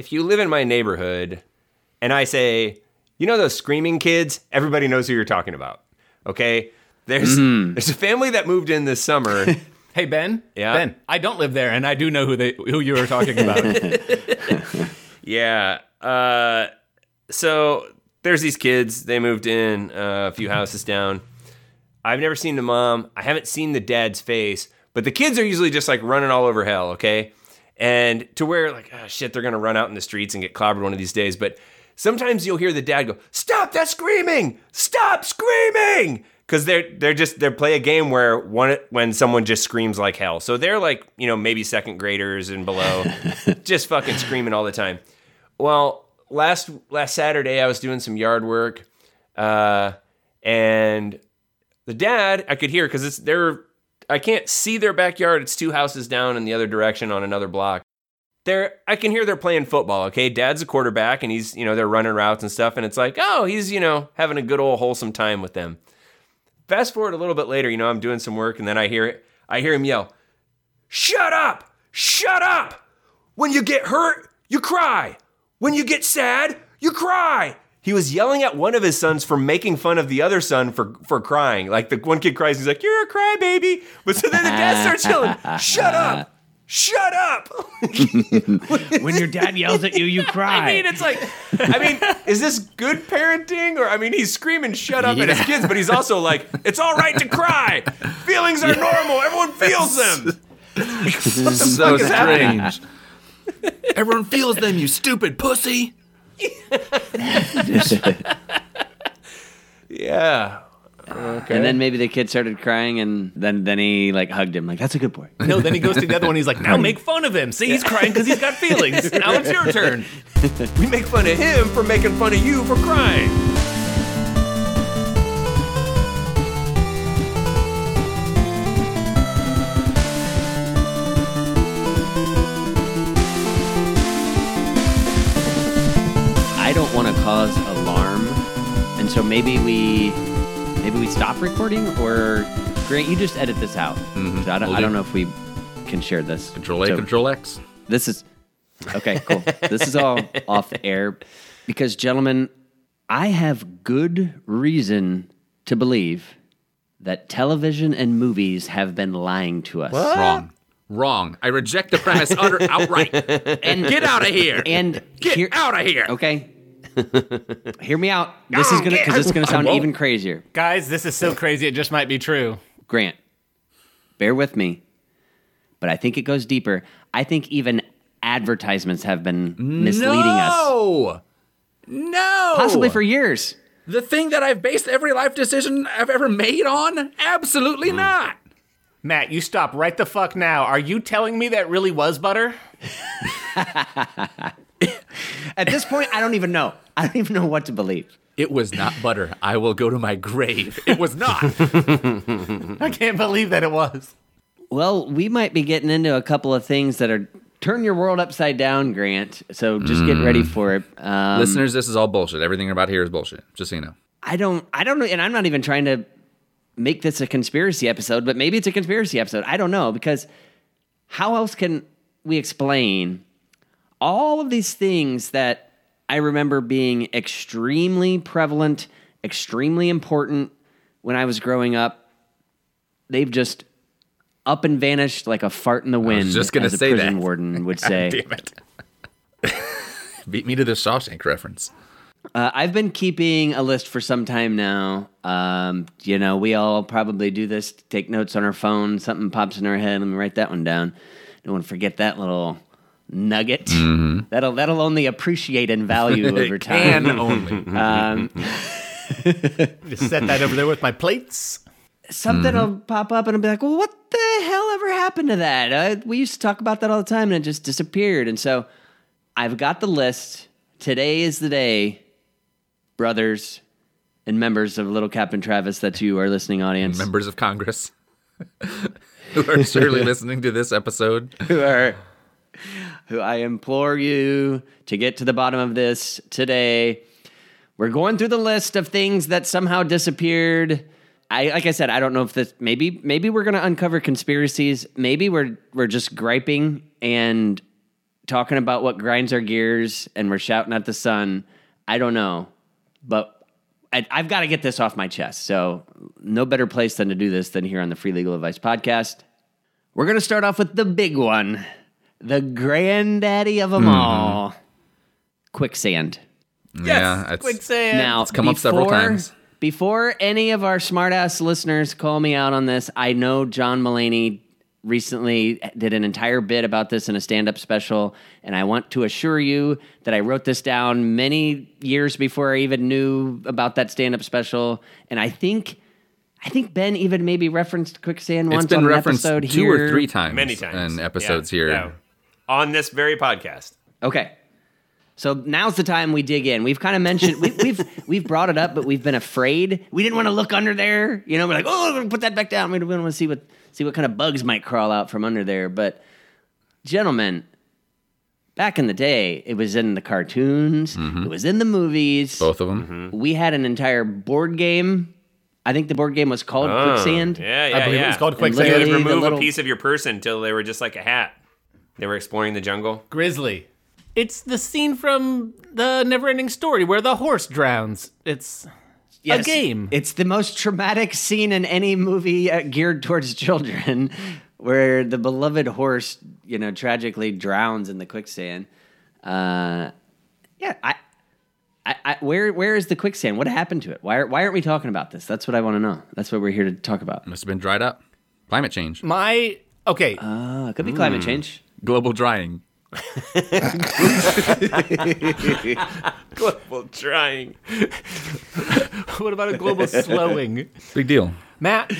if you live in my neighborhood and I say, you know those screaming kids, everybody knows who you're talking about. Okay? There's there's a family that moved in this summer. Hey Ben. Yeah? Ben. I don't live there, and I do know who they who you were talking about. yeah. Uh so there's these kids, they moved in uh, a few houses down. I've never seen the mom. I haven't seen the dad's face, but the kids are usually just like running all over hell, okay? And to where like, oh shit, they're gonna run out in the streets and get clobbered one of these days. But sometimes you'll hear the dad go, "Stop that screaming! Stop screaming!" Because they're they're just they play a game where one when someone just screams like hell. So they're like you know maybe second graders and below, just fucking screaming all the time. Well, last last Saturday I was doing some yard work, uh, and the dad I could hear because it's they're I can't see their backyard. It's two houses down in the other direction on another block. They're I can hear they're playing football. Okay, dad's a quarterback and he's you know they're running routes and stuff, and it's like oh he's you know having a good old wholesome time with them. Fast forward a little bit later, you know I'm doing some work and then I hear it. I hear him yell, "Shut up! Shut up! When you get hurt, you cry. When you get sad, you cry." He was yelling at one of his sons for making fun of the other son for for crying. Like the one kid cries, he's like, "You're a crybaby," but so then the dad starts yelling, "Shut up! Shut up!" when your dad yells at you, you cry. I mean, it's like, I mean, is this good parenting? Or, I mean, he's screaming shut up at his kids, but he's also like, it's all right to cry. Feelings are normal. Everyone feels them. so fuck is happening? strange. Everyone feels them, you stupid pussy. Yeah. Okay. And then maybe the kid started crying, and then then he like hugged him, like that's a good boy. no, then he goes to the other one. He's like, now make fun of him. See, he's crying because he's got feelings. Now it's your turn. we make fun of him for making fun of you for crying. I don't want to cause alarm, and so maybe we maybe we stop recording, or Grant, you just edit this out. Mhm, So I, don't, will I don't know if we can share this. Control A, So Control X. This is okay. Cool. this is all off the air because, gentlemen, I have good reason to believe that television and movies have been lying to us. Wrong. Wrong. I reject the premise utter outright. And Get out of here. And Get here- out of here. Okay. Hear me out. This is gonna because this is gonna sound even crazier. Guys, this is so crazy. It just might be true. Grant, bear with me, but I think it goes deeper. I think even advertisements have been misleading us, no. No. possibly for years. the thing that I've based every life decision I've ever made on? Absolutely hmm. not. Matt, you stop right the fuck now. Are you telling me that really was butter? At this point, I don't even know. I don't even know what to believe. It was not butter. I will go to my grave. It was not. I can't believe that it was. Well, we might be getting into a couple of things that are turn your world upside down, Grant. So just get ready for it. Um, Listeners, this is all bullshit. Everything about here is bullshit. Just so you know. I don't, I don't know, and I'm not even trying to make this a conspiracy episode, but maybe it's a conspiracy episode. I don't know because how else can we explain all of these things that I remember being extremely prevalent, extremely important when I was growing up? They've just up and vanished like a fart in the wind. just gonna say prison that. warden would say. Damn it. Beat me to the Shawshank reference. Uh, I've been keeping a list for some time now. Um, you know, we all probably do this. Take notes on our phone. Something pops in our head. Let me write that one down. Don't want to forget that little nugget. That'll that'll only appreciate in value over time. Can only. Um, Just set that over there with my plates. something will pop up and I'll be like, "Well, what the hell ever happened to that?" Uh, we used to talk about that all the time, and it just disappeared. And so, I've got the list. Today is the day, brothers and members of Little Captain Travis. That's you, our listening audience. Members of Congress who are surely listening to this episode. who are who I implore you to get to the bottom of this today. We're going through the list of things that somehow disappeared. I like I said, I don't know if this maybe maybe we're gonna uncover conspiracies. Maybe we're we're just griping and talking about what grinds our gears and we're shouting at the sun. I don't know, but I, I've got to get this off my chest. So, no better place than to do this than here on the Free Legal Advice podcast. We're going to start off with the big one, the granddaddy of them mm-hmm. all quicksand. yeah, it's, quicksand. Now, it's come up several times. Before any of our smartass listeners call me out on this, I know John Mulaney recently did an entire bit about this in a stand-up special, and I want to assure you that I wrote this down many years before I even knew about that stand-up special, and I think. I think Ben even maybe referenced quicksand it's once been on an referenced episode two here. or three times, Many times. in episodes Yeah, here. yeah. On this very podcast. Okay. So now's the time we dig in. We've kind of mentioned we, we've we've brought it up, but we've been afraid. We didn't want to look under there. You know, we're like, oh, we're gonna put that back down. We don't want to see what see what kind of bugs might crawl out from under there. But gentlemen, back in the day, it was in the cartoons. Mm-hmm. It was in the movies. Both of them. Mm-hmm. We had an entire board game. I think the board game was called Oh, Quicksand. Yeah, yeah, I believe yeah. it was called And quicksand. They would literally the remove little- a piece of your person until they were just like a hat. They were exploring the jungle. Grizzly. It's the scene from the Neverending Story where the horse drowns. It's Yes. a game. It's the most traumatic scene in any movie uh, geared towards children, where the beloved horse, you know, tragically drowns in the quicksand. Uh, yeah, I, I, I, where, where is the quicksand? What happened to it? Why, are, why aren't we talking about this? That's what I want to know. That's what we're here to talk about. Must have been dried up. Climate change. My okay. Uh, it could be climate change. Global drying. global drying. what about a global slowing? Big deal. Matt,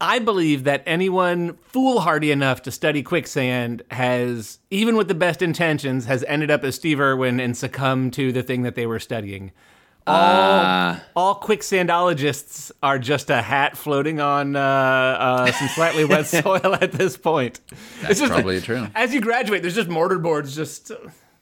I believe that anyone foolhardy enough to study quicksand has, even with the best intentions, has ended up as Steve Irwin and succumbed to the thing that they were studying. All, all quicksandologists are just a hat floating on uh, uh, some slightly wet soil at this point. That's probably true. As you graduate, there's just mortar boards just uh,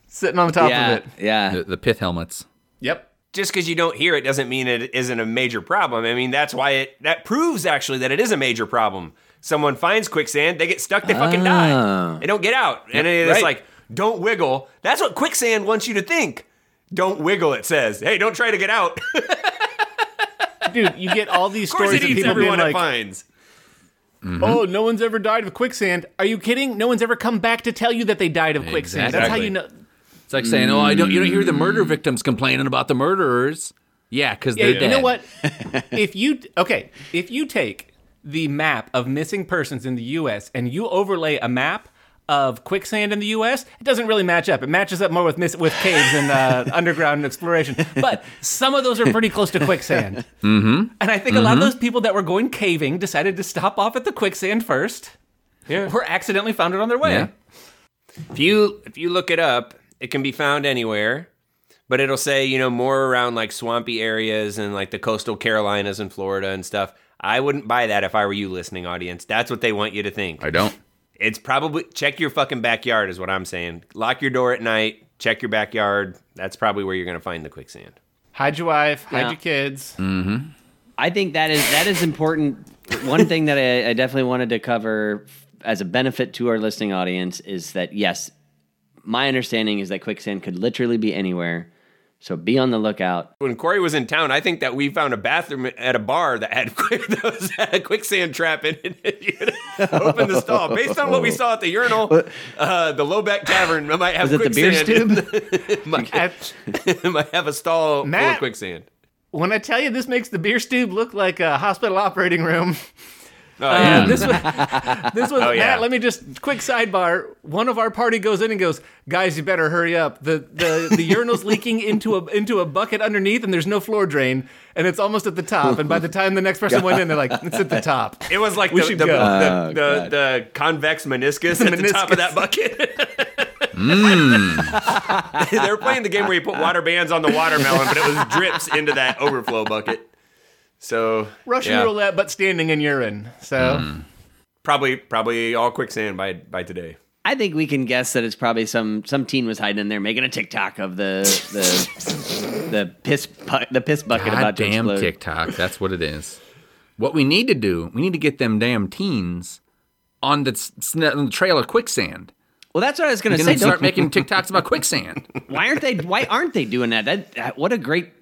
sitting on the top yeah, of it. yeah. The, the pith helmets. Yep. Just because you don't hear it doesn't mean it isn't a major problem. I mean, that's why it that proves actually that it is a major problem. Someone finds quicksand, they get stuck, they fucking Oh. die. They don't get out. And it's right. like, don't wiggle. That's what quicksand wants you to think. Don't wiggle, it says. Hey, don't try to get out. Dude, you get all these course stories it of eats people being everyone it like, finds. Oh, no one's ever died of quicksand. Are you kidding? No one's ever come back to tell you that they died of quicksand. That's how Exactly. you know. It's like saying, "Oh, I don't." You don't hear the murder mm. victims complaining about the murderers. Yeah, because Yeah, they're you dead. know what? if you okay, if you take the map of missing persons in the U.S. and you overlay a map of quicksand in the U.S., it doesn't really match up. It matches up more with miss, with caves and uh, underground exploration. But some of those are pretty close to quicksand. Mm-hmm. And I think a lot of those people that were going caving decided to stop off at the quicksand first. Yeah. Or accidentally found it on their way. Yeah. If you if you look it up, it can be found anywhere, but it'll say you know more around like swampy areas and like the coastal Carolinas and Florida and stuff. I wouldn't buy that if I were you, listening audience. That's what they want you to think. I don't. It's probably check your fucking backyard is what I'm saying. Lock your door at night. Check your backyard. That's probably where you're gonna find the quicksand. Hide your wife, hide Yeah. your kids. Mm-hmm. I think that is that is important. One thing that I, I definitely wanted to cover as a benefit to our listening audience is that yes, my understanding is that quicksand could literally be anywhere. So be on the lookout. When Corey was in town, I think that we found a bathroom at a bar that had, quick, that had a quicksand trap in it. Open the stall. Based on what we saw at the urinal, uh, the Lowback Tavern might have Was it the beer quicksand. stube? might, At- might have a stall full of quicksand. when I tell you this makes the beer stube look like a hospital operating room. Oh, Uh, yeah. this was this was Oh, yeah. Matt. Let me just quick sidebar. One of our party goes in and goes, "Guys, you better hurry up. The the the urinal's leaking into a into a bucket underneath, and there's no floor drain, and it's almost at the top. And by the time the next person went in, they're like, it's at the top. It was like We the, should the, go. the, Oh, the, God. the convex meniscus at the top of that bucket. they were playing the game where you put water bands on the watermelon, but it was drips into that overflow bucket. So Russian yeah, roulette, but standing in urine. So hmm. probably probably all quicksand by by today. I think we can guess that it's probably some some teen was hiding in there making a TikTok of the the the piss bu- the piss bucket about to Goddamn explode. TikTok. That's what it is. What we need to do, we need to get them damn teens on the, on the trail of quicksand. Well, that's what I was going to And say. then start making TikToks about quicksand. why aren't they? Why aren't they doing that? That, that what a great t-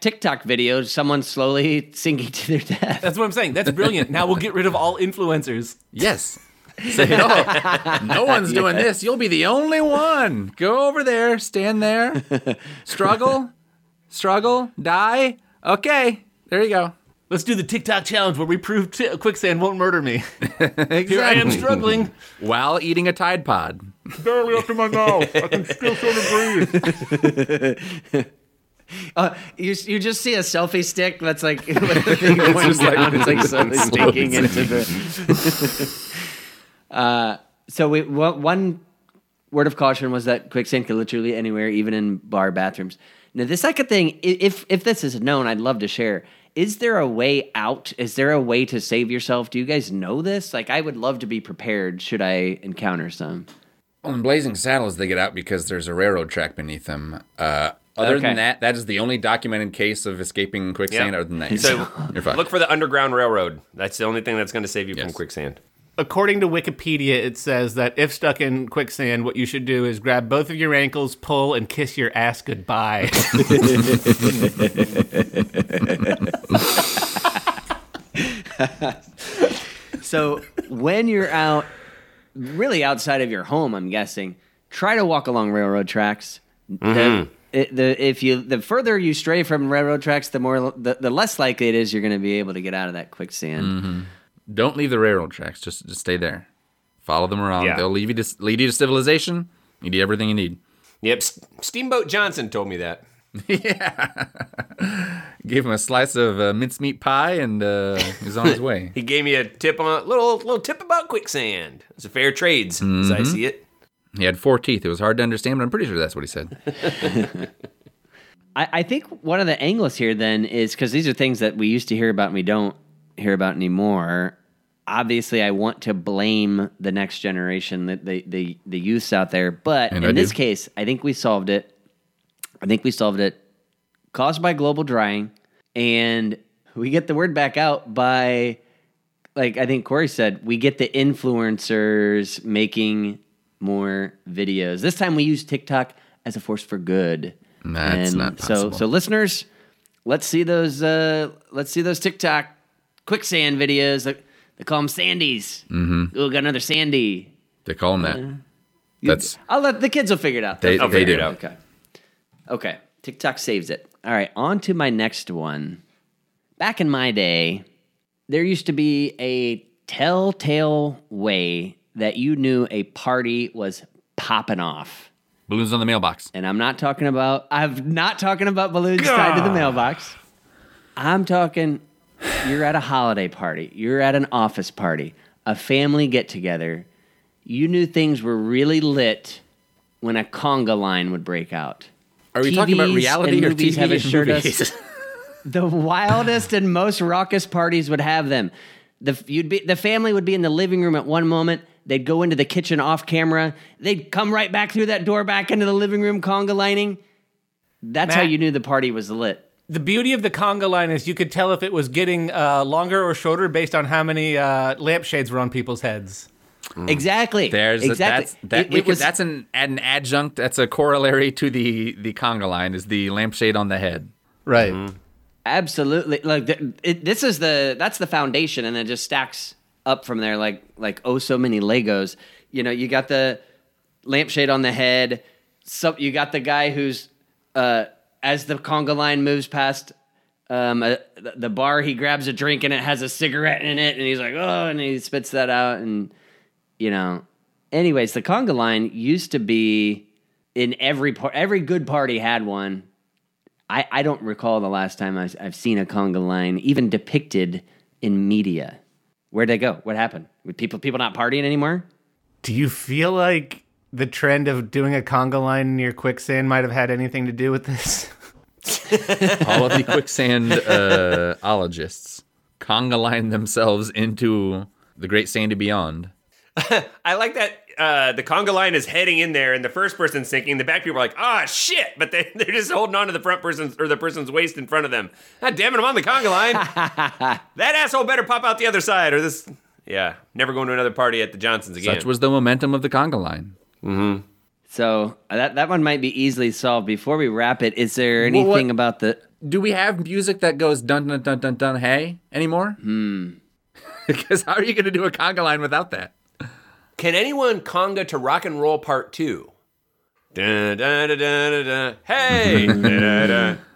TikTok videos, Someone slowly sinking to their death. That's what I'm saying. That's brilliant. Now we'll get rid of all influencers. Yes. Say, no, no one's doing this. You'll be the only one. Go over there, stand there, struggle, struggle, die. Okay, there you go. Let's do the TikTok challenge where we prove t- quicksand won't murder me. Exactly. Here I am struggling. While eating a Tide Pod. Barely up to my mouth. I can still sort of breathe. Uh, you you just see a selfie stick that's like with the thing going it's like slowly sinking into the. uh, so we one, one word of caution was that quicksand could literally anywhere, even in bar bathrooms. Now the second thing, if if this is known, I'd love to share. Is there a way out? Is there a way to save yourself? Do you guys know this? Like, I would love to be prepared should I encounter some. Well, in Blazing Saddles, they get out because there's a railroad track beneath them. Uh, other Okay. than that, that is the only documented case of escaping quicksand. Yeah. Other than that, So you're fucked. look for the Underground Railroad. That's the only thing that's going to save you from quicksand. According to Wikipedia, it says that if stuck in quicksand, what you should do is grab both of your ankles, pull, and kiss your ass goodbye. So when you're out, really outside of your home, I'm guessing, try to walk along railroad tracks. The, it, the if you the further you stray from railroad tracks, the more the, the less likely it is you're going to be able to get out of that quicksand. Don't leave the railroad tracks. Just just stay there. Follow them around. Yeah. They'll lead you to lead you to civilization. You need everything you need. Yep, S- Steamboat Johnson told me that. yeah. Gave him a slice of uh, mincemeat pie, and uh, he's on his way. He gave me a tip on a little little tip about quicksand. It's a fair trades as I see it. He had four teeth. It was hard to understand, but I'm pretty sure that's what he said. I, I think one of the angles here then is because these are things that we used to hear about and we don't hear about anymore. Obviously, I want to blame the next generation, the the the, the youths out there, but And in I this do. case, I think we solved it. I think we solved it caused by global drying, and we get the word back out by, like I think Corey said, we get the influencers making more videos. This time we use TikTok as a force for good. That's And not so possible. so so listeners, let's see those uh let's see those TikTok quicksand videos. They, they call them Sandies. Mm-hmm. Oh, got another Sandy. They call them that. That's I'll let the kids will figure it out. They- I'll they do. it out. Okay. Okay. TikTok saves it. All right, on to my next one. Back in my day, there used to be a telltale way that you knew a party was popping off. balloons on the mailbox. And I'm not talking about I'm not talking about balloons tied to the mailbox. I'm talking you're at a holiday party, you're at an office party, a family get together. You knew things were really lit when a conga line would break out. Are we talking about reality or movies TV have assured us the wildest and most raucous parties would have them. The you'd be the family would be in the living room at one moment. They'd go into the kitchen off camera. They'd come right back through that door back into the living room conga lining. That's how you knew the party was lit. the beauty of the conga line is you could tell if it was getting uh, longer or shorter based on how many uh, lampshades were on people's heads. Exactly. There's exactly. that's that It- it could, was- that's an an adjunct. That's a corollary to the the conga line is the lampshade on the head. Right. Absolutely. Like the, it, this is the that's the foundation, and it just stacks up from there like like oh so many Legos. You know, you got the lampshade on the head. So you got the guy who's uh, as the conga line moves past um, the- bar, he grabs a drink and it has a cigarette in it, and he's like, oh, and he spits that out, and you know. Anyways, the conga line used to be in every par- every good party had one. I, I don't recall the last time I've seen a conga line even depicted in media. Where'd they go? What happened? With people people not partying anymore? Do you feel like the trend of doing a conga line near quicksand might have had anything to do with this? All of the quicksand uh, ologists conga line themselves into the great sandy beyond. I like that uh, the conga line is heading in there, and the first person's sinking. The back people are like, "Ah, shit!" But they they're just holding on to the front person's or the person's waist in front of them. God damn it! I'm on the conga line. that asshole better pop out the other side, or this. Yeah, never going to another party at the Johnsons again. Such was the momentum of the conga line. Mm-hmm. So uh, that that one might be easily solved. Before we wrap it, is there Well, what- anything about the? Do we have music that goes dun dun dun dun dun hey anymore? Hmm. because how are you going to do a conga line without that? Can anyone conga to rock and roll part two? Hey! dun, dun, dun, dun,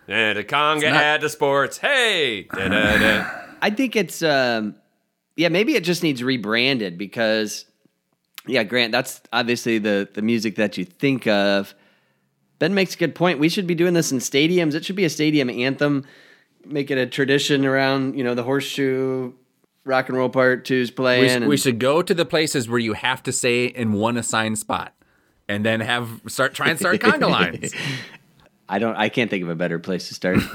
dun, conga not- at the sports. Hey! Dun, dun, dun. I think it's um, yeah, maybe it just needs rebranded because yeah, Grant, that's obviously the the music that you think of. Ben makes a good point. We should be doing this in stadiums. It should be a stadium anthem. Make it a tradition around, you know, the horseshoe rock and roll part two's We, playing. sh- and- we should go to the places where you have to say in one assigned spot, and then have start try and start conga lines. I don't I can't think of a better place to start.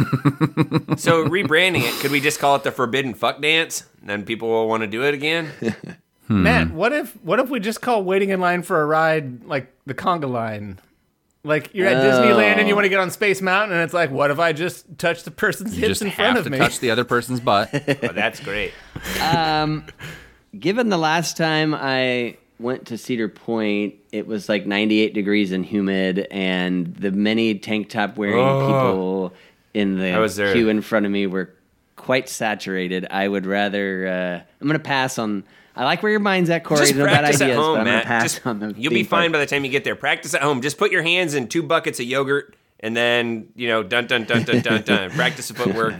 So rebranding it, could we just call it the Forbidden Fuck Dance? Then people will want to do it again. Hmm. Matt, what if what if we just call waiting in line for a ride like the conga line? Like you're at Disneyland and you oh. want to get on Space Mountain, and it's like, what if I just touch the person's You hips just in front have of to me? touch the other person's butt. Oh, that's great. Um, given the last time I went to Cedar Point, it was like 98 degrees and humid, and the many tank top wearing oh. people in the I was there. queue in front of me were quite saturated. I would rather. Uh, I'm going to pass on. I like where your mind's at, Corey. Just no bad practice ideas, at home, Matt. pass Just- you'll be fine by the time you get there. Practice at home. Just put your hands in two buckets of yogurt, and then you know, dun dun dun dun dun dun. Practice the footwork.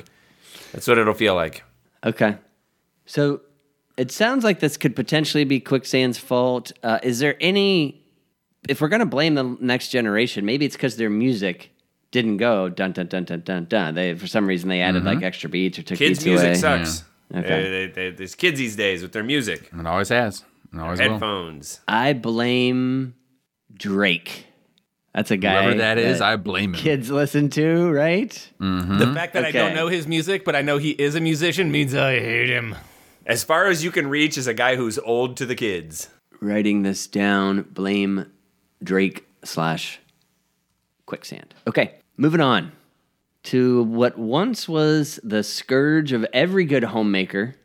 That's what it'll feel like. Okay. So it sounds like this could potentially be Quicksand's fault. Uh, is there any, if we're going to blame the next generation, maybe it's because their music didn't go dun dun dun dun dun dun. They for some reason they added like mm-hmm. extra beats or took Kids' beats music away. sucks. Yeah. Okay. They- they- they- there's kids these days with their music, It always has. It always will. headphones. I blame Drake. That's a guy Whoever that is, I blame him. kids listen to, right? Mm-hmm. The fact that I don't know his music, but I know he is a musician, means I hate him. As far as you can reach is a guy who's old to the kids. writing this down. Blame Drake slash quicksand. Okay, moving on to what once was the scourge of every good homemaker.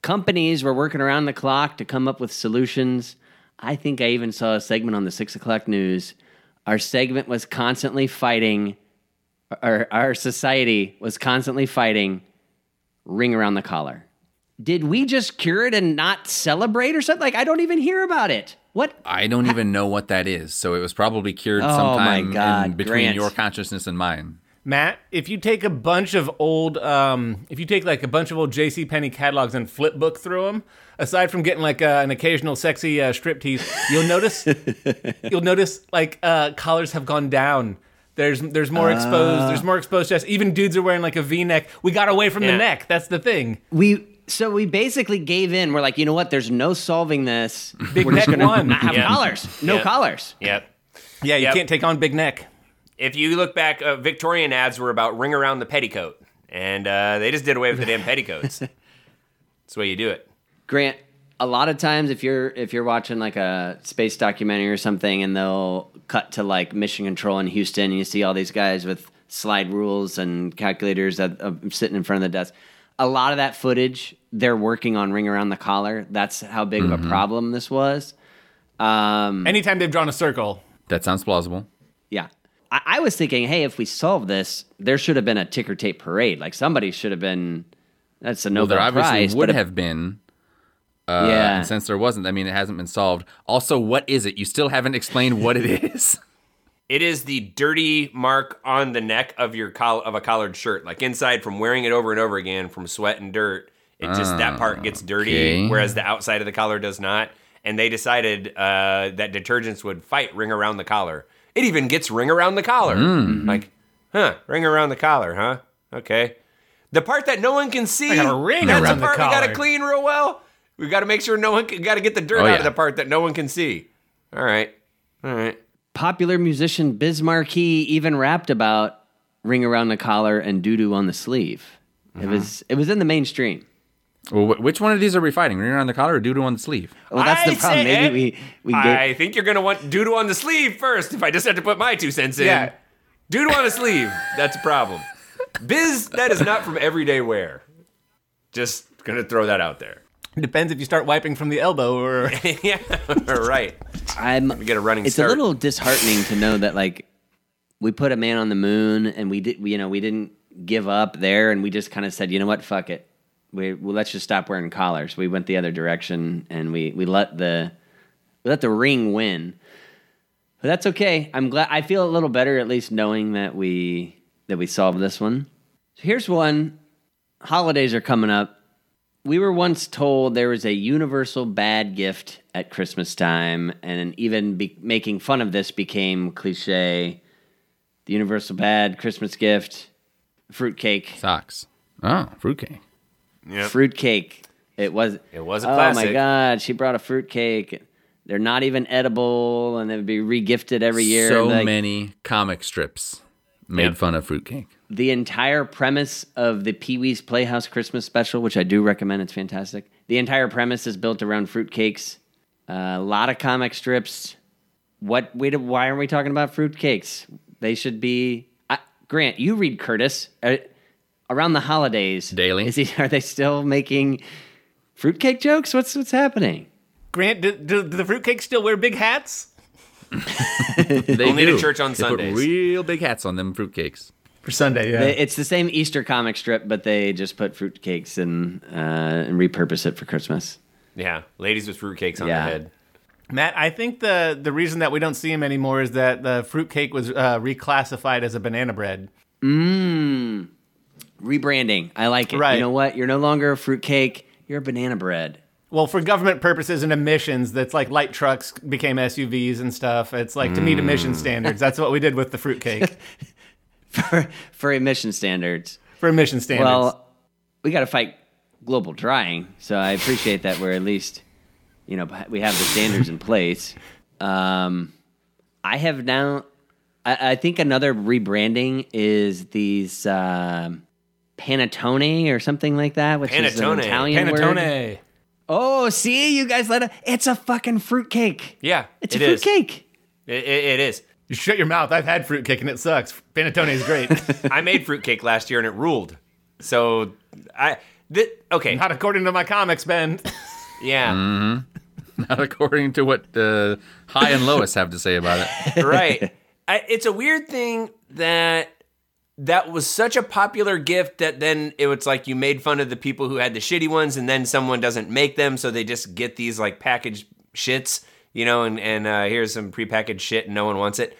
Companies were working around the clock to come up with solutions. I think I even saw a segment on the six o'clock news. Our segment was constantly fighting, or our society was constantly fighting ring around the collar. Did we just cure it and not celebrate or something? Like, I don't even hear about it. What? I don't even know what that is. So it was probably cured Oh, my sometime God, in between Grant. your consciousness and mine. Matt, if you take a bunch of old, um, if you take like a bunch of old J.C. Penney catalogs and flip book through them, aside from getting like uh, an occasional sexy uh, striptease, you'll notice, you'll notice like uh, collars have gone down. There's there's more exposed. There's more exposed chest. Even dudes are wearing like a V-neck. We got away from Yeah. the neck. That's the thing. We so we basically gave in. We're like, you know what? There's no solving this. Big We're neck just gonna won. not have Yeah. collars. No Yeah. collars. Yep. Yeah, you Yep. can't take on big neck. If you look back, uh, Victorian ads were about ring around the petticoat, and uh, they just did away with the damn petticoats. That's the way you do it. Grant, a lot of times if you're if you're watching like a space documentary or something, and they'll cut to like mission control in Houston, and you see all these guys with slide rules and calculators that uh, sitting in front of the desk. A lot of that footage, they're working on ring around the collar. That's how big of a problem this was. Um, Anytime they've drawn a circle, That sounds plausible. Yeah. I, I was thinking, hey, if we solve this, there should have been a ticker tape parade. Like somebody should have been. That's a Well, there obviously Prize. would but if- have been. Uh, Yeah. And since there wasn't, I mean, it hasn't been solved. Also, what is it? You still haven't explained what it is. It is the dirty mark on the neck of your coll- of a collared shirt, like inside from wearing it over and over again from sweat and dirt. It just that part gets dirty, okay. whereas the outside of the collar does not. And they decided uh, that detergents would fight ring around the collar. It even gets ring around the collar. Like, huh? Ring around the collar, huh? Okay. The part that no one can see. got a ring that's around the the part we got to clean real well. We got to make sure no one got to get the dirt Oh, out yeah. of the part that no one can see. All right. All right. Popular musician Biz Markie even rapped about ring around the collar and doo doo on the sleeve. Mm-hmm. It was it was in the mainstream. well, which one of these are we fighting? Ring around the collar or doodoo on the sleeve? Well, that's I the problem. say- Maybe we we get. I think you're gonna want doodle on the sleeve first. If I just have to put my two cents in, Yeah. doodle on the sleeve. That's a problem. Biz, that is not from everyday wear. Just gonna throw that out there. Depends if you start wiping from the elbow or. yeah, right. I'm. We get a running It's start. a little disheartening to know that like we put a man on the moon and we did. You know, we didn't give up there, and we just kind of said, you know what, fuck it. We well, let's just stop wearing collars. We went the other direction, and we we let the we let the ring win. But that's okay. I'm glad. I feel a little better at least knowing that we that we solved this one. So here's one. Holidays are coming up. We were once told there was a universal bad gift at Christmas time, and even be- making fun of this became cliche. The universal bad Christmas gift, fruitcake. Socks. Oh, fruitcake. Yep. Fruitcake. It was. It was a Oh my god, she brought a fruitcake. They're not even edible, and they would be regifted every year. So Like, many comic strips made Yep. fun of fruitcake. The entire premise of the Pee Wee's Playhouse Christmas special, which I do recommend, it's fantastic. The entire premise is built around fruitcakes. Uh, a lot of comic strips. What? Wait, why aren't we talking about fruitcakes? They should be. Uh, Grant, you read Curtis. Uh, around the holidays, Daily. Is he? Are they still making fruitcake jokes? What's what's happening? Grant, do, do, do the fruitcakes still wear big hats? They Only to church on they Sundays. Put real big hats on them fruitcakes. For Sunday, yeah. It's the same Easter comic strip, but they just put fruitcakes and uh, and repurpose it for Christmas. Yeah, ladies with fruitcakes on Yeah. their head. Matt, I think the the reason that we don't see him anymore is that the fruitcake was uh, reclassified as a banana bread. Mmm. Rebranding. I like it. Right. You know what? You're no longer a fruitcake. You're a banana bread. Well, for government purposes and emissions, that's like light trucks became SUVs and stuff. It's like to meet emission standards. That's what we did with the fruitcake For, for emission standards. for emission standards. Well, we got to fight global drying. So I appreciate that we're at least, you know, we have the standards in place. Um, I have now, I, I think another rebranding is these um panettone or something like that, which is an Panettone. Italian word. Panettone. Oh, see, you guys let it. It's a fucking fruitcake. Yeah, It's it a is. fruitcake. It, it, it is. You shut your mouth. I've had fruitcake and it sucks. Panettone is great. I made fruitcake last year and it ruled. So I th- okay, Not according to my comics, Ben. yeah, Not according to what uh, Hi and Lois have to say about it. right. I, it's a weird thing that that was such a popular gift that then it was like you made fun of the people who had the shitty ones, and then someone doesn't make them, so they just get these like packaged shits, you know, and and uh, here's some prepackaged shit, and no one wants it.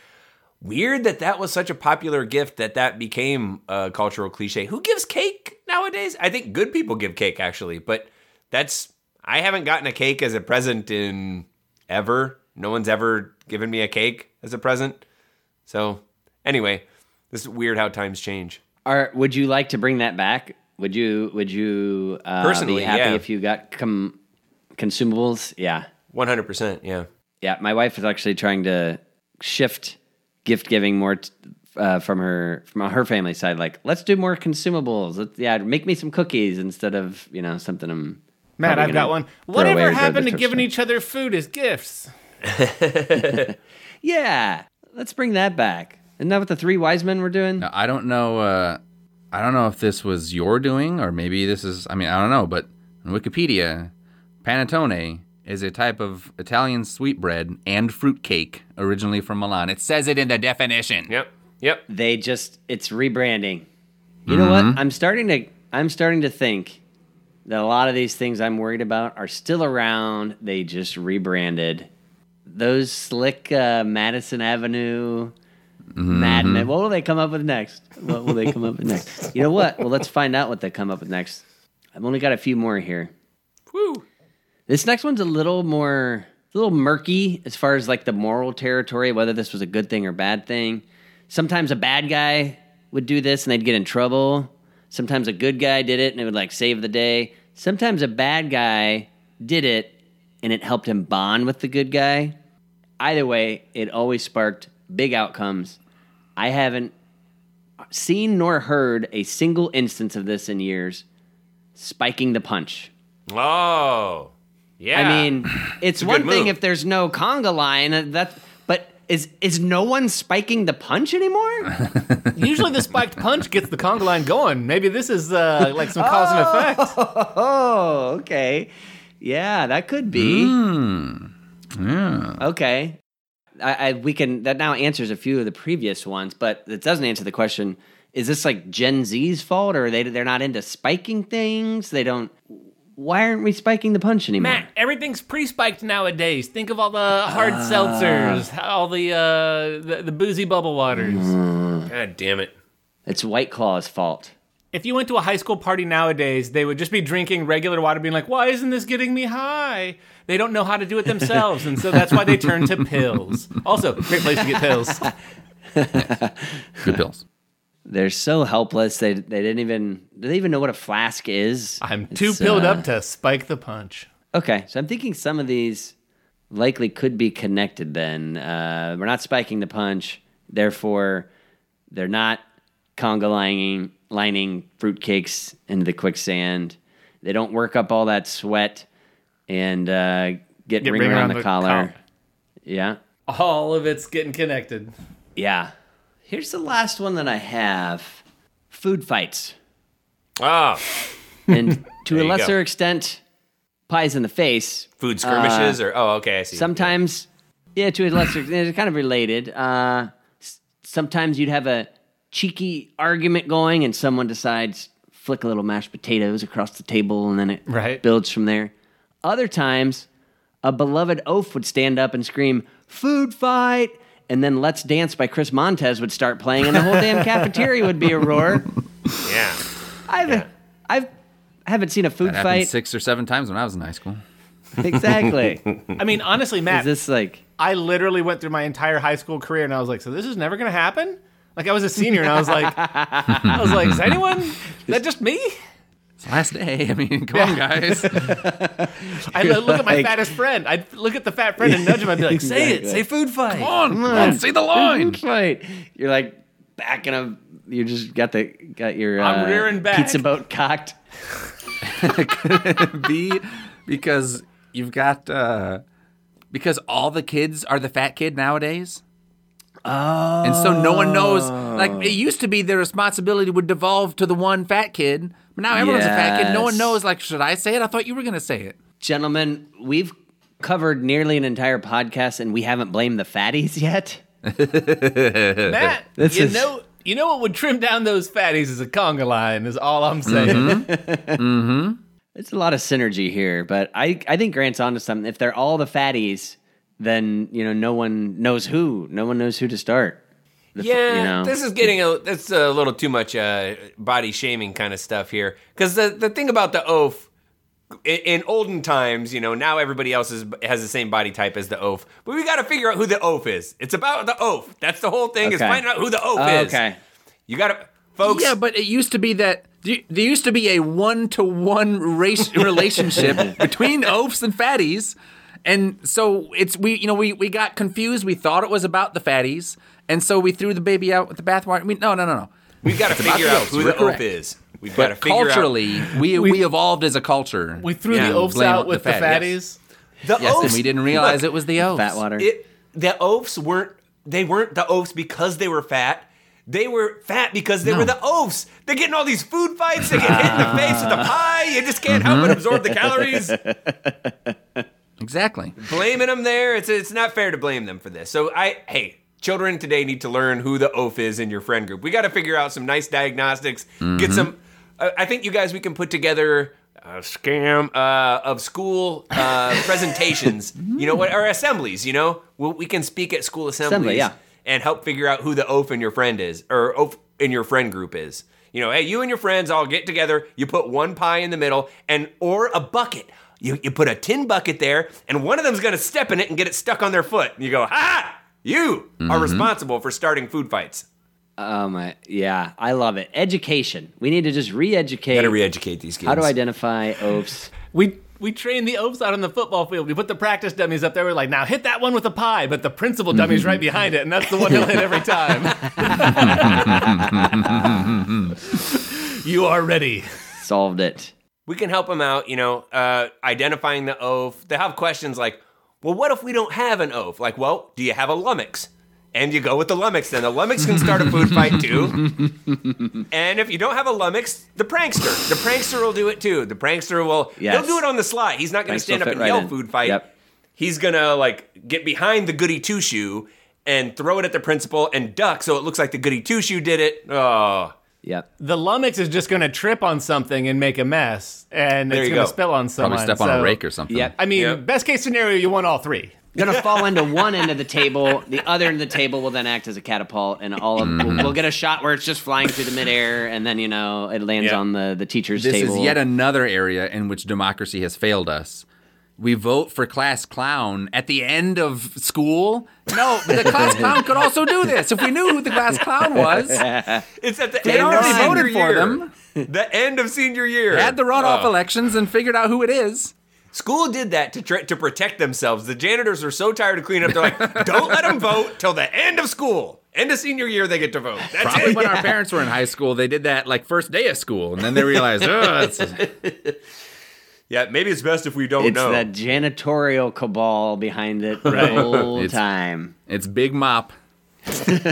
Weird that that was such a popular gift that that became a cultural cliche. Who gives cake nowadays? I think good people give cake actually, but that's I haven't gotten a cake as a present in ever. No one's ever given me a cake as a present. So, anyway, this is weird how times change. Are would you like to bring that back? Would you would you uh, Personally, be happy yeah. if you got com- consumables? Yeah, 100%, yeah. yeah. My wife is actually trying to shift gift giving more t- uh, from her from her family side. Like, let's do more consumables. Let's, yeah, make me some cookies instead of you know something I'm. Matt, I've got one. Whatever happened the to giving store. each other food as gifts? Yeah, let's bring that back. Isn't that what the three wise men were doing? Now, I don't know. Uh, I don't know if this was your doing or maybe this is. I mean, I don't know. But on Wikipedia, panettone is a type of Italian sweetbread and fruitcake originally from Milan. It says it in the definition. Yep, yep. they just it's rebranding. You know what? I'm starting to I'm starting to think that a lot of these things I'm worried about are still around. They just rebranded. Those slick uh, Madison Avenue Madden. What will they come up with next? What will they come up with next? You know what? Well, let's find out what they come up with next. I've only got a few more here. Woo. This next one's a little more, a little murky as far as like the moral territory, whether this was a good thing or bad thing. Sometimes a bad guy would do this and they'd get in trouble. Sometimes a good guy did it and it would like save the day. Sometimes a bad guy did it and it helped him bond with the good guy. Either way, it always sparked big outcomes. I haven't seen nor heard a single instance of this in years. Spiking the punch. Oh, yeah. I mean, it's a one thing if there's no conga line. uh, That, but is is no one spiking the punch anymore? Usually the spiked punch gets the conga line going. Maybe this is uh, like some cause and effect. oh, okay. Yeah, that could be. Hmm. Yeah. Okay. I, I we can that now answers a few of the previous ones, but it doesn't answer the question. Is this like Gen Z's fault, or are they they're not into spiking things? They don't. Why aren't we spiking the punch anymore? Matt, everything's pre-spiked nowadays. Think of all the hard seltzers, all the, uh, the the boozy bubble waters. God damn it. It's White Claw's fault. If you went to a high school party nowadays, they would just be drinking regular water, being like, "Why isn't this getting me high?" They don't know how to do it themselves, and so that's why they turn to pills. Also, great place to get pills. Good pills. They're so helpless. They they didn't even do they even know what a flask is? I'm too It's, pilled uh, up to spike the punch. Okay, so I'm thinking some of these likely could be connected. Then uh, we're not spiking the punch, therefore they're not conga lining lining fruitcakes into the quicksand. They don't work up all that sweat and uh, get, Get ring, around, the, collar. Yeah, All of it's getting connected. yeah. Here's the last one that I have: food fights. Ah, and to a you go. lesser extent, pies in the face. food skirmishes or oh, okay, I see. Sometimes, yeah, to a lesser extent, it's kind of related. Uh, sometimes you'd have a cheeky argument going, and someone decides flick a little mashed potatoes across the table, and then it Right. builds from there. Other times, a beloved oaf would stand up and scream, "Food fight!" And then "Let's Dance" by Chris Montez would start playing, and the whole damn cafeteria would be a roar. yeah. I've, I've, I haven't seen a food That fight. six or seven times when I was in high school. Exactly. I mean, honestly, Is Matt, this like? I literally went through my entire high school career, and I was like, "So this is never gonna happen." Like I was a senior, and I was like, "I was like, is anyone? Is that just me?" It's the last day. I mean, come on, guys. I look at my fattest friend. I'd look at the fat friend and nudge him. I'd be like, "Say it, Exactly. say food fight." Come on, come on, say the line. Food fight. You're like backing up. You just got the got your I'm uh, rearing back. pizza boat cocked. B, because you've got uh, because all the kids are the fat kid nowadays. Oh. And so no one knows. Like it used to be, the responsibility would devolve to the one fat kid, but now everyone's a fat kid. No one knows. Like, should I say it? I thought you were gonna say it. Gentlemen, we've covered nearly an entire podcast and we haven't blamed the fatties yet. Matt, This you is- know, you know what would trim down those fatties is a conga line. Is all I'm saying. Mm-hmm. Mm-hmm. It's a lot of synergy here, but I, I think Grant's onto something. If they're all the fatties, then you know no one knows who. No one knows who to start. The Yeah, you know. this is getting a that's a little too much uh, body shaming kind of stuff here. Because the the thing about the oaf in, in olden times, you know, now everybody else is, has the same body type as the oaf, but we got to figure out who the oaf is. It's about the oaf. That's the whole thing is finding out who the oaf Oh, is. okay. You got to, folks. Yeah, but it used to be that there used to be a one to one race relationship between oafs and fatties, and so it's we you know we we got confused. We thought it was about the fatties, and so we threw the baby out with the bathwater. I mean, no, no, no, no. we've got to figure out who the oaf correct. is. We've got to But figure out culturally, we, we evolved as a culture. We threw Yeah, the oafs out with the, fat- fatties. the Yes, oafs. and we didn't realize it was the oafs. Fat water. it the oafs weren't they weren't the oafs because they were fat. They were fat because they were the oafs. They're getting all these food fights. They get hit in the face with the pie. You just can't help but mm-hmm. absorb the calories. Exactly. Blaming them there, it's it's not fair to blame them for this. So I hey, children today need to learn who the oaf is in your friend group. We got to figure out some nice diagnostics. Get some. Uh, I think you guys we can put together a scam uh, of school uh, presentations. you know what? Or assemblies. You know, we we can speak at school assemblies yeah. and help figure out who the oaf in your friend is or oaf in your friend group is. You know, hey, you and your friends all get together. You put one pie in the middle and or a bucket. You, you put a tin bucket there, and one of them's gonna step in it and get it stuck on their foot. And you go, ha! You are mm-hmm. responsible for starting food fights. Um, oh my, yeah, I love it. Education. We need to just re-educate. Gotta re-educate these kids. how to identify oafs. We we trained the oafs out on the football field. We put the practice dummies up there. We're like, now hit that one with a pie, but the principal mm-hmm. dummy's right behind it, and that's the one he'll hit every time. you are ready. Solved it. we can help them out, you know, uh, identifying the oaf. They have questions like, well, what if we don't have an oaf? Like, well, do you have a lummox? and you go with the lummox. Then the lummox can start a food fight too. and if you don't have a lummox, the prankster, the prankster will do it too. The prankster will Yes. he'll do it on the sly. He's not Prankster to stand up and right yell in. food fight. Yep. He's gonna like get behind the goody two shoe and throw it at the principal and duck so it looks like the goody two shoe did it. Oh, Yep. The lummox is just going to trip on something and make a mess, and There it's going to spill on someone. Probably step on a rake or something. Yep. I mean, Yep. best case scenario, you want all three. Gonna fall into one end of the table. The other end of the table will then act as a catapult, and all of we'll, we'll get a shot where it's just flying through the midair, and then you know it lands Yeah. on the the teacher's This table. This is yet another area in which democracy has failed us. We vote for class clown at the end of school. No, but the class clown could also do this if we knew who the class clown was. it's at the They end of already senior voted for year. them. The end of senior year. Had the runoff Oh. elections and figured out who it is. School did that to try, to protect themselves. The janitors are so tired of cleaning up. They're like, don't let them vote till the end of school. End of senior year, they get to vote. That's Probably it. when our parents were in high school, they did that like first day of school, and then they realized, oh, that's Yeah, maybe it's best if we don't it's know. that janitorial cabal behind it the Right. whole It's- time. it's Big Mop.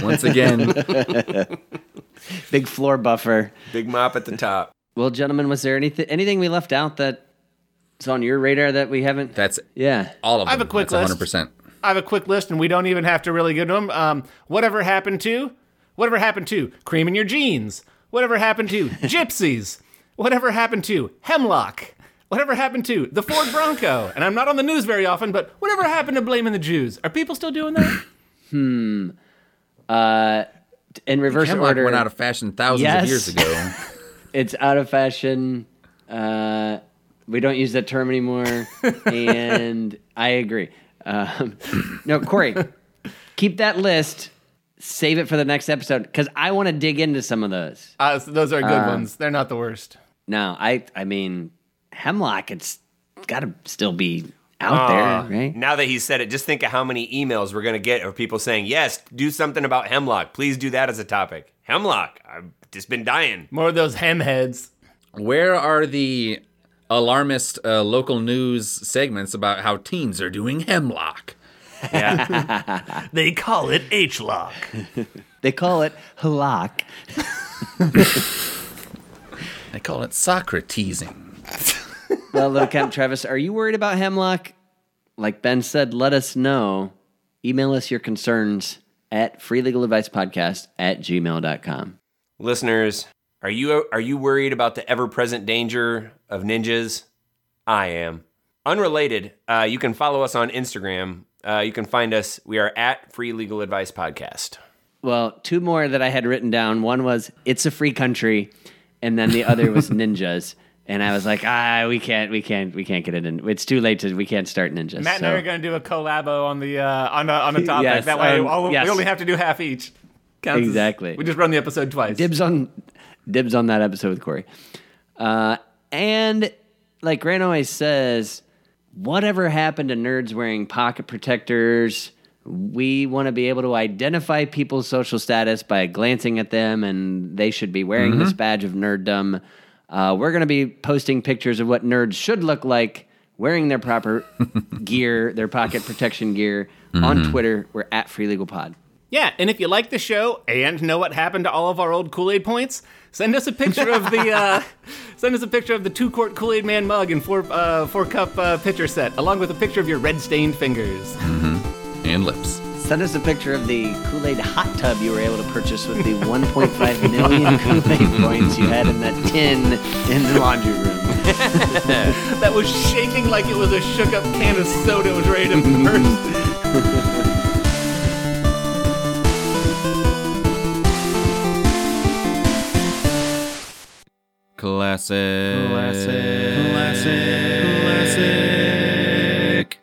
Once again, Big floor buffer. Big mop at the top. Well, gentlemen, was there anything anything we left out that is on your radar that we haven't? that's yeah. all of them. I have a quick that's list. 100%. I have a quick list, and we don't even have to really get to them. Um, whatever happened to? Whatever happened to cream in your jeans? Whatever happened to gypsies? Whatever happened to hemlock? Whatever happened to the Ford Bronco? And I'm not on the news very often, but whatever happened to blaming the Jews? Are people still doing that? Hmm. Uh, in reverse Hemlock order, went out of fashion thousands Yes. of years ago. it's out of fashion. Uh, we don't use that term anymore, and I agree. Um, no, Corey, keep that list. Save it for the next episode because I want to dig into some of those. Uh, so those are good ones. They're not the worst. No, I, I mean, hemlock. It's got to still be out Uh, there, right? Now that he said it, just think of how many emails we're going to get of people saying, yes, do something about hemlock. Please do that as a topic. Hemlock. I've just been dying. More of those hem heads. Where are the alarmist uh, local news segments about how teens are doing hemlock? Yeah. They call it H lock. They call it halak. They call it Socratesing. Well, little Camp Travis, are you worried about hemlock? Like Ben said, let us know. Email us your concerns at freelegaladvicepodcast at gmail.com. Listeners, are you are you worried about the ever-present danger of ninjas? I am. Unrelated, uh, you can follow us on Instagram. Uh, you can find us. We are at Free Legal Advice Podcast. Well, two more that I had written down. One was "It's a free country," and then the other was ninjas. And I was like, ah, we can't, we can't, we can't get it in. It's too late to, we can't start ninjas. Matt and so- I are going to do a collabo on the uh, on a, on a topic. Yes, that way, um, all, yes. we only have to do half each. Counts as- Exactly. we just run the episode twice. dibs on dibs on that episode with Corey. Uh, and like Grant always says, whatever happened to nerds wearing pocket protectors? We want to be able to identify people's social status by glancing at them, and they should be wearing this badge of nerddom. Uh, we're going to be posting pictures of what nerds should look like wearing their proper gear, their pocket protection gear on Twitter. We're at Free Legal Pod. Yeah, and if you like the show and know what happened to all of our old Kool Aid points, send us a picture of the uh, send us a picture of the two quart Kool Aid Man mug and four uh, four cup uh, pitcher set, along with a picture of your red stained fingers. And lips. Send us a picture of the Kool Aid hot tub you were able to purchase with the 1.5 million Kool Aid points you had in that tin in the laundry room. That was shaking like it was a shook up can of soda. It was ready to burst. Classic. Classic. Classic.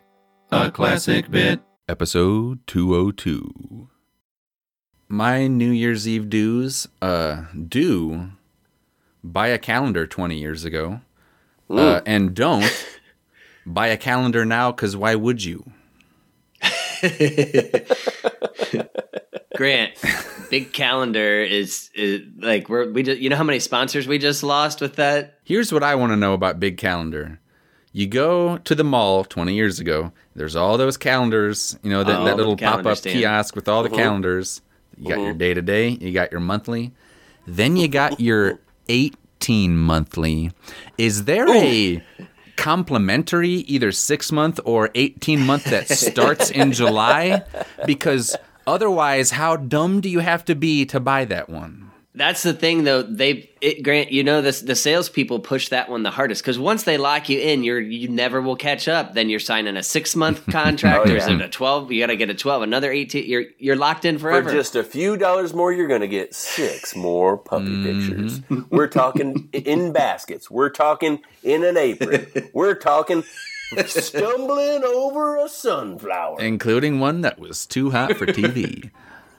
A classic bit. Episode 202. My New Year's Eve dues, uh, do buy a calendar 20 years ago. Uh, and don't buy a calendar now because why would you? Grant, big calendar is, is like we're we just you know how many sponsors we just lost with that? Here's what I want to know about Big Calendar. You go to the mall 20 years ago. There's all those calendars, you know, that, Oh, that little pop up stand. kiosk with all the Mm-hmm. calendars. You got your day to day, you got your monthly, then you got your 18 monthly. Is there a complimentary either six month or 18 month that starts in July? Because otherwise, how dumb do you have to be to buy that one? That's the thing, though. They it grant you know the the salespeople push that one the hardest because once they lock you in, you're you never will catch up. Then you're signing a six month contract Oh, or is yeah. it a twelve? You got to get a twelve, another eighteen. You're you're locked in forever. For just a few dollars more, you're going to get six more puppy Mm-hmm. pictures. We're talking in baskets. We're talking in an apron. We're talking stumbling over a sunflower. Including one that was too hot for TV.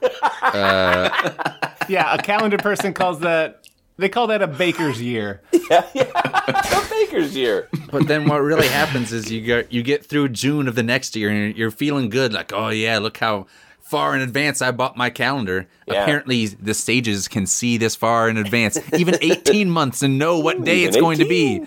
Yeah, a calendar person calls that. They call that a baker's year. Yeah, a baker's year. But then what really happens is you get you get through June of the next year and you're, you're feeling good, like, oh yeah, look how far in advance I bought my calendar. Yeah. Apparently, the stages can see this far in advance, even 18 months, and know what day even it's going to be.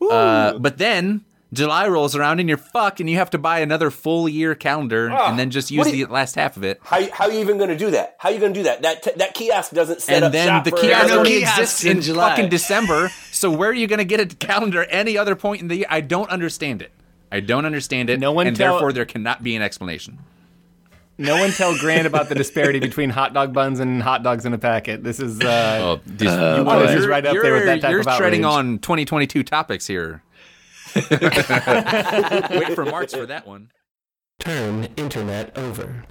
Uh, but then July rolls around and you're fucked, and you have to buy another full year calendar Ah, and then just use do the last half of it. How, how are you even going to do that? How are you going to do that? That t- that kiosk doesn't set And up then shop the for kiosk only exists in in July. fucking December. So where are you going to get a calendar any other point in the year? I don't understand it. I don't understand it. No one and tell- therefore there cannot be an explanation. No one tell Grant about the disparity between hot dog buns and hot dogs in a packet. This is uh, Oh, these, Oh, this is right up there with that type you're of treading on 2022 topics here. Wait for March for that one. Turn internet over.